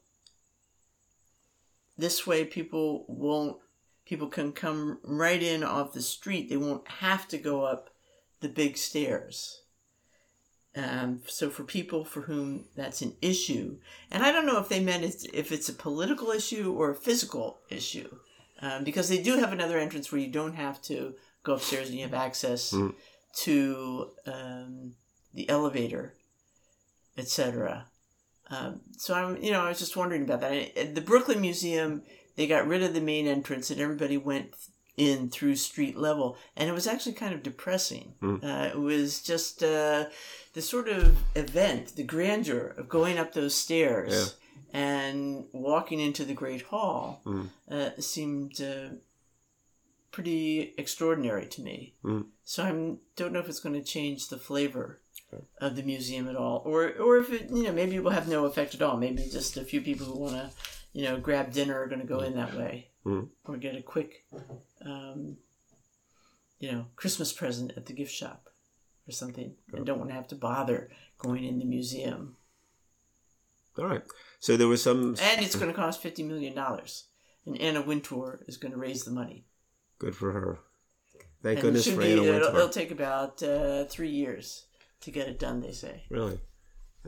Speaker 1: this way people won't people can come right in off the street. They won't have to go up the big stairs. Um, so for people for whom that's an issue, and I don't know if they meant it's, if it's a political issue or a physical issue, um, because they do have another entrance where you don't have to go upstairs and you have access
Speaker 2: Mm.
Speaker 1: to um, the elevator, etc. Um, so I'm, you know, I was just wondering about that. At the Brooklyn Museum, they got rid of the main entrance and everybody went in through street level, and it was actually kind of depressing.
Speaker 2: Mm.
Speaker 1: Uh, it was just uh, the sort of event, the grandeur of going up those stairs and walking into the Great Hall
Speaker 2: Mm.
Speaker 1: uh, seemed uh, pretty extraordinary to me.
Speaker 2: Mm.
Speaker 1: So I don't know if it's going to change the flavor of the museum at all, or or if it you know maybe it will have no effect at all. Maybe just a few people who want to you know grab dinner are going to go in that way,
Speaker 2: Mm.
Speaker 1: or get a quick um, you know Christmas present at the gift shop or something, and don't want to have to bother going in the museum.
Speaker 2: All right. So there was some
Speaker 1: And it's going to cost fifty million dollars, and Anna Wintour is going to raise the money.
Speaker 2: good for her. Thank
Speaker 1: And
Speaker 2: goodness
Speaker 1: should
Speaker 2: for
Speaker 1: be-
Speaker 2: Anna
Speaker 1: it'll,
Speaker 2: Wintour.
Speaker 1: it'll take about uh, three years to get it done. They say.
Speaker 2: Really,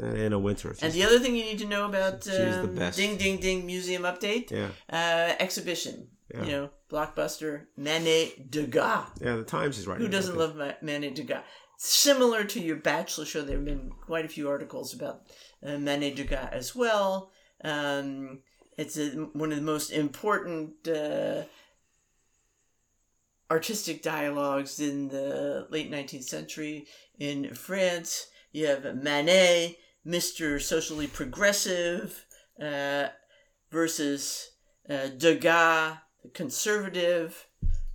Speaker 2: uh, Anna Wintour.
Speaker 1: And the other thing you need to know about
Speaker 2: She's the
Speaker 1: um,
Speaker 2: best.
Speaker 1: Ding Ding Ding Museum Update
Speaker 2: yeah,
Speaker 1: uh, exhibition.
Speaker 2: Yeah.
Speaker 1: You know, blockbuster Manet Degas.
Speaker 2: yeah. The Times is right.
Speaker 1: Who doesn't love Ma- Manet Degas? Similar to your Bachelor show, there have been quite a few articles about uh, Manet Degas as well. Um, it's a, one of the most important uh, artistic dialogues in the late 19th century in France. You have Manet, Mr. Socially Progressive, uh, versus uh, Degas, the conservative,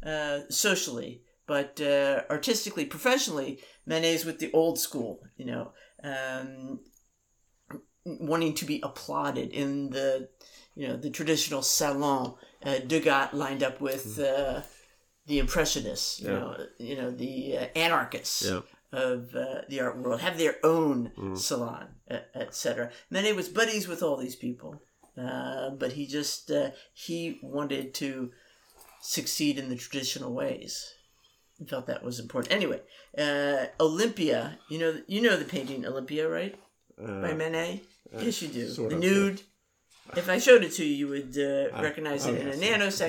Speaker 1: uh, socially, but uh, artistically, professionally, Manet's with the old school, you know, um, wanting to be applauded in the, you know, the traditional salon. Uh, Degas lined up with uh, the impressionists, you
Speaker 2: Yeah.
Speaker 1: know, you know, the uh, anarchists
Speaker 2: Yeah.
Speaker 1: Of uh, the art world, have their own salon, etc. Manet was buddies with all these people, uh, but he just uh, he wanted to succeed in the traditional ways. He felt that was important. Anyway, uh, Olympia, you know, you know the painting Olympia, right, by
Speaker 2: Uh,
Speaker 1: Manet. yes, you do. the nude. If I showed it to you, you would uh,
Speaker 2: Uh,
Speaker 1: recognize
Speaker 2: oh,
Speaker 1: it in
Speaker 2: yes.
Speaker 1: a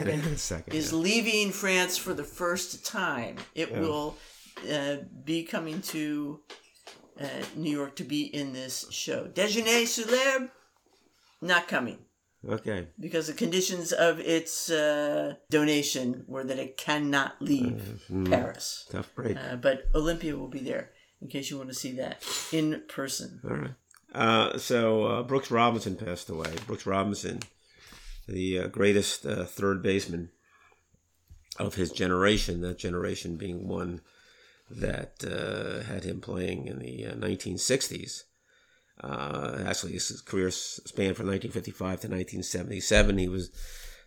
Speaker 1: nanosecond
Speaker 2: In a second,
Speaker 1: is
Speaker 2: yeah.
Speaker 1: leaving France for the first time. It
Speaker 2: Yeah.
Speaker 1: will uh, be coming to uh, New York to be in this show. Déjeuner sur l'herbe, not coming
Speaker 2: okay.
Speaker 1: because the conditions of its uh, donation were that it cannot leave
Speaker 2: Mm,
Speaker 1: Paris.
Speaker 2: tough break.
Speaker 1: Uh, but Olympia will be there in case you want to see that in person.
Speaker 2: All right. Uh, so uh, Brooks Robinson passed away. Brooks Robinson, the uh, greatest uh, third baseman of his generation. That generation being one that uh, had him playing in the uh, 1960s. Uh, actually, his career spanned from 1955 to 1977. He was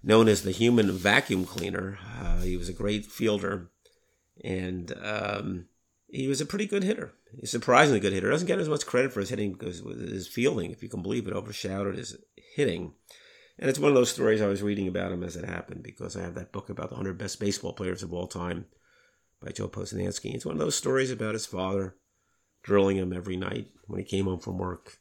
Speaker 2: known as the human vacuum cleaner. Uh, he was a great fielder, and um, he was a pretty good hitter. He's surprisingly good hitter. Doesn't get as much credit for his hitting because his fielding, if you can believe it, overshadowed his hitting. And it's one of those stories I was reading about him as it happened because I have that book about the 100 best baseball players of all time by Joe Posnanski. It's one of those stories about his father drilling him every night when he came home from work.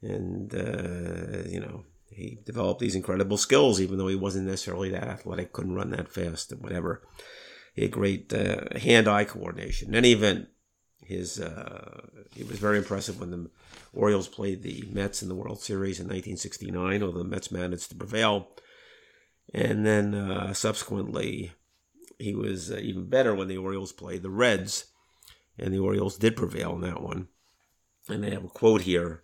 Speaker 2: And, uh, you know, he developed these incredible skills, even though he wasn't necessarily that athletic, couldn't run that fast, and whatever. He had great uh, hand-eye coordination. In any event, his uh, he was very impressive when the Orioles played the Mets in the World Series in 1969, although the Mets managed to prevail. And then uh, subsequently, he was uh, even better when the Orioles played the Reds, and the Orioles did prevail in that one. And they have a quote here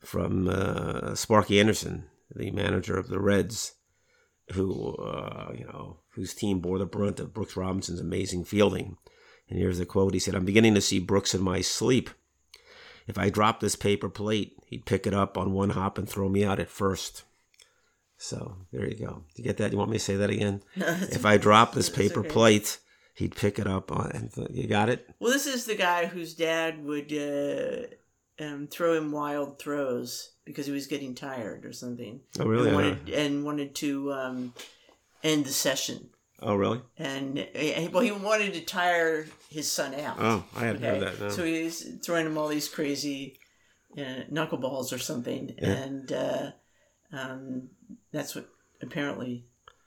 Speaker 2: from uh, Sparky Anderson, the manager of the Reds, who uh, you know whose team bore the brunt of Brooks Robinson's amazing fielding. And here's the quote: He said, "I'm beginning to see Brooks in my sleep. If I dropped this paper plate, he'd pick it up on one hop and throw me out at first. So there you go. Do you get that? You want me to say that again? if I drop this paper okay. plate, he'd pick it up on. And th- you got it.
Speaker 1: Well, this is the guy whose dad would uh, um, throw him wild throws because he was getting tired or something.
Speaker 2: Oh, really?
Speaker 1: And wanted, and wanted to um, end the session.
Speaker 2: Oh, really?
Speaker 1: And eh, well, he wanted to tire his son out.
Speaker 2: Oh, I hadn't okay? heard that. No.
Speaker 1: So he's throwing him all these crazy know, knuckleballs or something, yeah. and uh, um, that's what apparently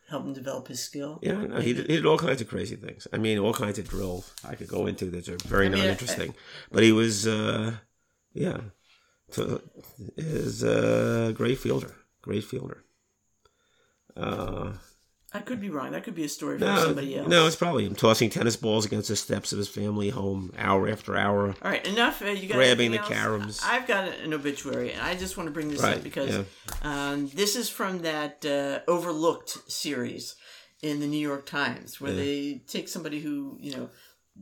Speaker 1: helped him develop his skill.
Speaker 2: Yeah, no, he, did, he did all kinds of crazy things. I mean, all kinds of drills I could go into that are very I mean, not interesting. but he was, uh, yeah, to, is a great fielder. Great fielder. Uh,
Speaker 1: I could be wrong. That could be a story no, somebody else.
Speaker 2: No, it's probably him tossing tennis balls against the steps of his family home hour after hour.
Speaker 1: All right, enough. Uh, you got
Speaker 2: grabbing the
Speaker 1: else?
Speaker 2: caroms.
Speaker 1: I've got an obituary, and I just want to bring this right, up because yeah. um, this is from that uh, overlooked series in the New York Times, where yeah. they take somebody who you know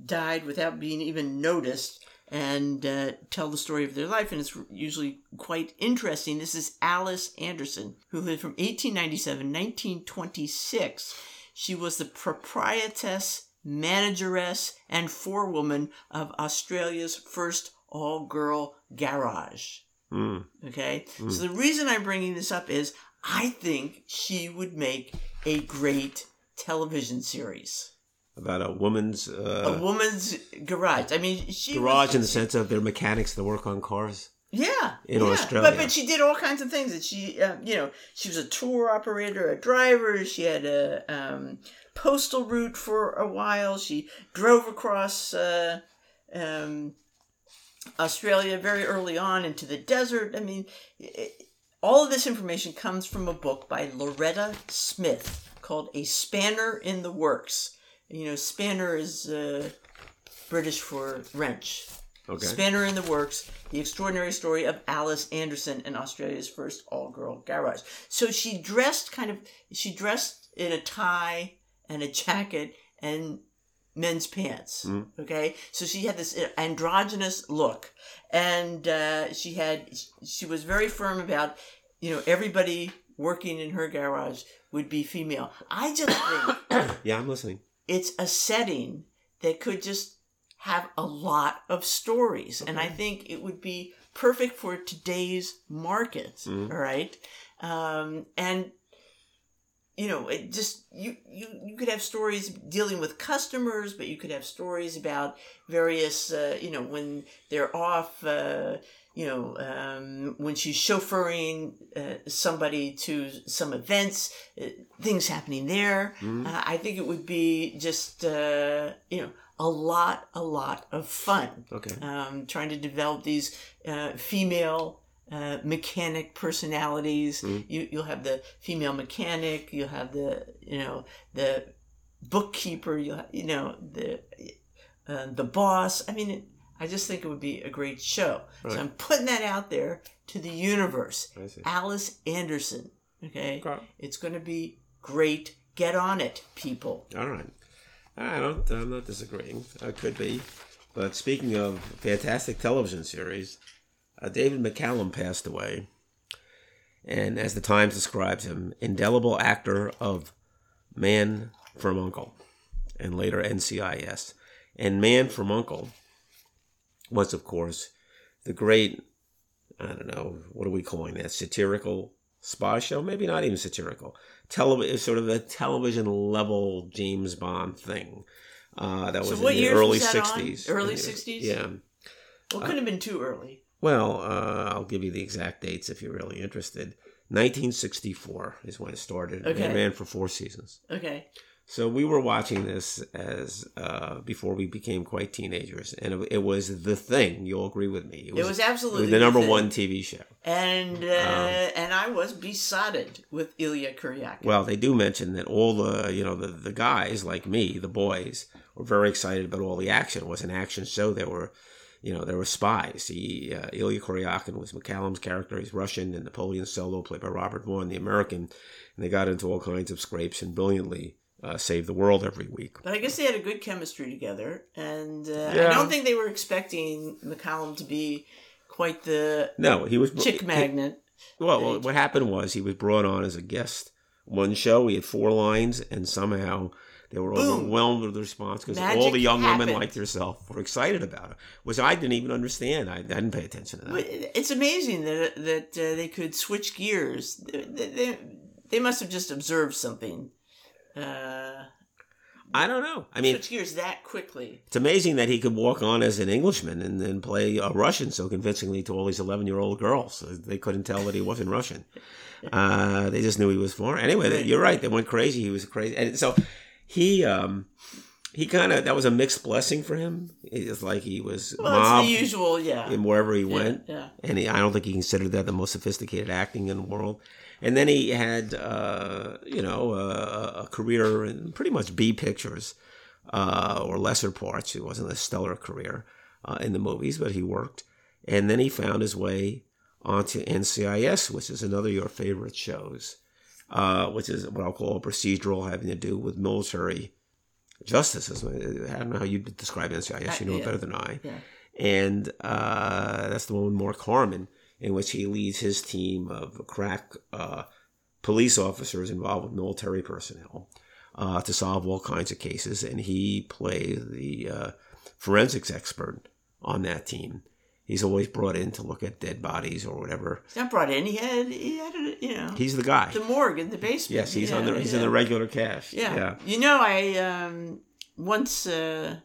Speaker 1: died without being even noticed and uh, tell the story of their life, and it's usually quite interesting. This is Alice Anderson, who lived from 1897 1926. She was the proprietress, manageress, and forewoman of Australia's first all girl garage.
Speaker 2: Mm.
Speaker 1: Okay? Mm. So the reason I'm bringing this up is I think she would make a great television series
Speaker 2: about a woman's uh,
Speaker 1: a woman's garage. I mean, she
Speaker 2: garage
Speaker 1: was,
Speaker 2: in the sense of they're mechanics that work on cars.
Speaker 1: Yeah,
Speaker 2: in
Speaker 1: yeah.
Speaker 2: Australia,
Speaker 1: but but she did all kinds of things. And she, uh, you know, she was a tour operator, a driver. She had a um, postal route for a while. She drove across uh, um, Australia very early on into the desert. I mean, it, all of this information comes from a book by Loretta Smith called "A Spanner in the Works." You know, spanner is uh, British for wrench.
Speaker 2: Okay.
Speaker 1: Spanner in the Works, the extraordinary story of Alice Anderson in Australia's first all girl garage. So she dressed kind of, she dressed in a tie and a jacket and men's pants.
Speaker 2: Mm.
Speaker 1: Okay. So she had this androgynous look. And uh, she had, she was very firm about, you know, everybody working in her garage would be female. I just think.
Speaker 2: yeah, I'm listening
Speaker 1: it's a setting that could just have a lot of stories. Okay. And I think it would be perfect for today's market. Mm-hmm. All right. Um, and you know, it just you, you you could have stories dealing with customers, but you could have stories about various uh, you know when they're off uh, you know, um, when she's chauffeuring uh, somebody to some events, uh, things happening there. Mm-hmm. Uh, I think it would be just, uh, you know, a lot, a lot of fun.
Speaker 2: Okay.
Speaker 1: Um, trying to develop these uh, female uh, mechanic personalities. Mm-hmm. You, you'll have the female mechanic. You'll have the, you know, the bookkeeper. You you know, the the boss. I mean. I just think it would be a great show. Right. So I'm putting that out there to the universe. Alice Anderson. Okay? okay. It's going to be great. Get on it, people.
Speaker 2: All right. I don't. I'm not disagreeing. I could be. But speaking of fantastic television series, uh, David McCallum passed away, and as the Times describes him, indelible actor of Man from Uncle, and later NCIS And Man from Uncle was, of course, the great, I don't know, what are we calling that? Satirical spy show? Maybe not even satirical. Television, sort of a television level James Bond thing. Uh, that
Speaker 1: So
Speaker 2: was in the early
Speaker 1: was that on?
Speaker 2: 60s.
Speaker 1: Early 60s?
Speaker 2: Yeah.
Speaker 1: Well, it couldn't have been too early.
Speaker 2: Well, uh, I'll give you the exact dates if you're really interested. 1964 is when it started.
Speaker 1: Okay.
Speaker 2: It ran for four seasons.
Speaker 1: Okay.
Speaker 2: So we were watching this as uh, before we became quite teenagers, and it, it was the thing. You'll agree with me.
Speaker 1: It was absolutely
Speaker 2: the number
Speaker 1: thing.
Speaker 2: one TV show.
Speaker 1: And uh,
Speaker 2: Um,
Speaker 1: and I was besotted with Illya Kuryakin.
Speaker 2: Well, they do mention that all the you know the, the guys like me, the boys, were very excited about all the action. It was an action show. There were, you know, there were spies. He uh, Illya Kuryakin was McCallum's character. He's Russian, and Napoleon Solo, played by Robert Vaughn, the American. And they got into all kinds of scrapes and brilliantly uh, saved the world every week.
Speaker 1: But I guess they had a good chemistry together, and uh,
Speaker 2: Yeah.
Speaker 1: I don't think they were expecting McCallum to be quite the
Speaker 2: No, he was
Speaker 1: chick
Speaker 2: he-
Speaker 1: magnet.
Speaker 2: Well, well, what happened was he was brought on as a guest one show. He had four lines, and somehow they were
Speaker 1: Boom.
Speaker 2: overwhelmed with the response because all the young women like yourself were excited about it. Which I didn't even understand. I, I didn't pay attention to that.
Speaker 1: But It's amazing that that uh, they could switch gears. They, they, they must have just observed something. Uh,
Speaker 2: I don't know. I mean,
Speaker 1: switch gears that quickly.
Speaker 2: it's amazing that he could walk on as an Englishman and then play a Russian so convincingly to all these eleven-year-old girls. They couldn't tell that he wasn't Russian. Uh, they just knew he was foreign. Anyway,
Speaker 1: Right.
Speaker 2: you're right. They went crazy. He was crazy, and so he um, he kind of that was a mixed blessing for him. It's like he was
Speaker 1: Well,
Speaker 2: mobbed
Speaker 1: it's the usual, yeah.
Speaker 2: in wherever he
Speaker 1: Yeah,
Speaker 2: went,
Speaker 1: yeah.
Speaker 2: and he, I don't think he considered that the most sophisticated acting in the world. And then he had, uh, you know, a, a career in pretty much B pictures uh, or lesser parts. It wasn't a stellar career uh, in the movies, but he worked. And then he found his way onto NCIS, which is another of your favorite shows, uh, which is what I'll call a procedural having to do with military justice. I don't know how you describe NCIS. You know it better than I
Speaker 1: Yeah.
Speaker 2: and uh, that's the one with Mark Harmon, in which he leads his team of crack uh, police officers involved with military personnel uh, to solve all kinds of cases, and he plays the uh, forensics expert on that team. He's always brought in to look at dead bodies or whatever.
Speaker 1: He's not brought in. He had, he had, a, you know,
Speaker 2: He's the guy.
Speaker 1: the morgue in the basement.
Speaker 2: Yes, he's
Speaker 1: you
Speaker 2: on the he's
Speaker 1: yeah.
Speaker 2: in the regular cast.
Speaker 1: Yeah.
Speaker 2: yeah.
Speaker 1: You know, I um, once uh,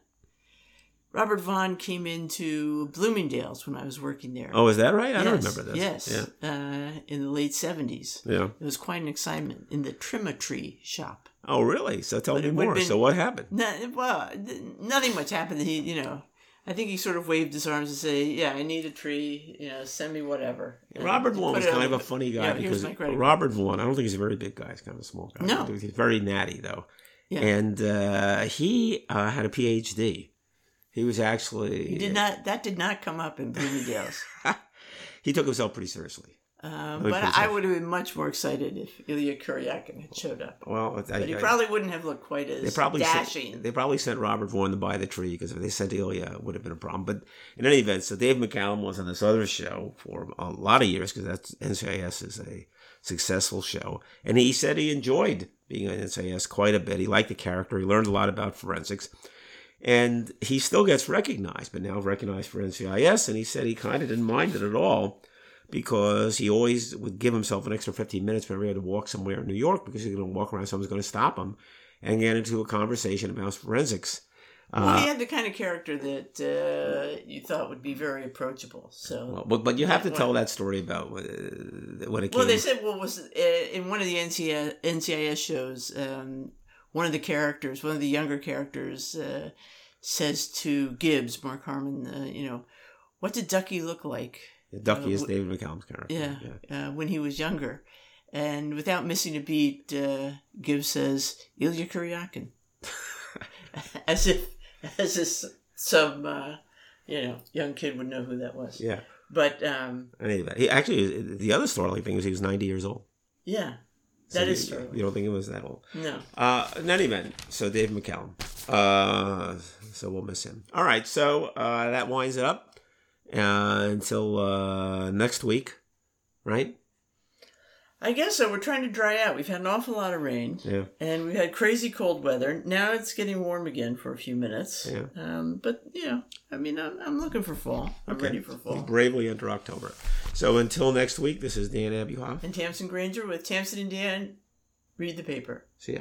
Speaker 1: Robert Vaughn came into Bloomingdale's when I was working there.
Speaker 2: Oh, is that right? I don't remember this.
Speaker 1: Yes, uh, in the late seventies.
Speaker 2: Yeah. Yeah.
Speaker 1: It was quite an excitement in the Trim-a-Tree shop.
Speaker 2: Oh, really? So tell
Speaker 1: But
Speaker 2: me more.
Speaker 1: been-
Speaker 2: so what happened?
Speaker 1: Well, nothing much happened. He, you know, I think he sort of waved his arms and say, "Yeah, I need a tree. You know, send me whatever." And
Speaker 2: Robert Vaughn was kind of a funny guy
Speaker 1: Yeah,
Speaker 2: because. Robert Vaughn, I don't think he's a very big guy. He's kind of a small guy.
Speaker 1: No.
Speaker 2: He's very natty, though.
Speaker 1: Yeah.
Speaker 2: And uh, he uh, had a PhD. He was actually.
Speaker 1: He did not. That did not come up in Bloomingdale's.
Speaker 2: He took himself pretty seriously.
Speaker 1: Um,
Speaker 2: me
Speaker 1: but I would have been much more excited if Illya Kuryakin had showed up.
Speaker 2: Well, I,
Speaker 1: But he
Speaker 2: I-
Speaker 1: probably wouldn't have looked quite as
Speaker 2: they probably
Speaker 1: dashing.
Speaker 2: sent, they probably sent Robert Vaughn to buy the tree because if they sent Illya, it would have been a problem. But in any event, so Dave McCallum was on this other show for a lot of years because that's NCIS is a successful show, and he said he enjoyed being on NCIS quite a bit. He liked the character. He learned a lot about forensics. And he still gets recognized, but now recognized for NCIS. And he said he kind of didn't mind it at all because he always would give himself an extra 15 minutes whenever he had to walk somewhere in New York because he's going to walk around, someone's going to stop him and get into a conversation about forensics.
Speaker 1: well,
Speaker 2: Uh,
Speaker 1: he had the kind of character that uh, you thought would be very approachable. So,
Speaker 2: well, but, but you have to tell that story about uh, when it came.
Speaker 1: well, they said what was uh, in one of the NCIS, NCIS shows. Um, one of the characters, one of the younger characters, uh, says to Gibbs, Mark Harmon, uh, you know, what did Ducky look like?
Speaker 2: Ducky
Speaker 1: uh,
Speaker 2: is David McCallum's character.
Speaker 1: Yeah, Uh, when he was younger. And without missing a beat, uh, Gibbs says, Illya Kuryakin. as if, as if some, uh, you know, young kid would know who that was.
Speaker 2: Yeah.
Speaker 1: But, um,
Speaker 2: Anyway, he actually the other startling thing was he was 90 years old.
Speaker 1: yeah,
Speaker 2: So
Speaker 1: that
Speaker 2: you,
Speaker 1: is true.
Speaker 2: You don't think it was that old?
Speaker 1: No.
Speaker 2: Uh, in any event, so Dave McCallum. Uh, so we'll miss him. All right, so uh, that winds it up uh, until uh, next week, right?
Speaker 1: I guess so. We're trying to dry out. We've had an awful lot of rain.
Speaker 2: Yeah.
Speaker 1: And we've had crazy cold weather. Now it's getting warm again for a few minutes.
Speaker 2: Yeah.
Speaker 1: Um, but, you know, I mean, I'm, I'm looking for fall. I'm
Speaker 2: Okay.
Speaker 1: ready for fall.
Speaker 2: Bravely enter October. So until next week, this is Dan Abuhoff.
Speaker 1: And Tamsen Granger with Tamsen and Dan, read the paper.
Speaker 2: See ya.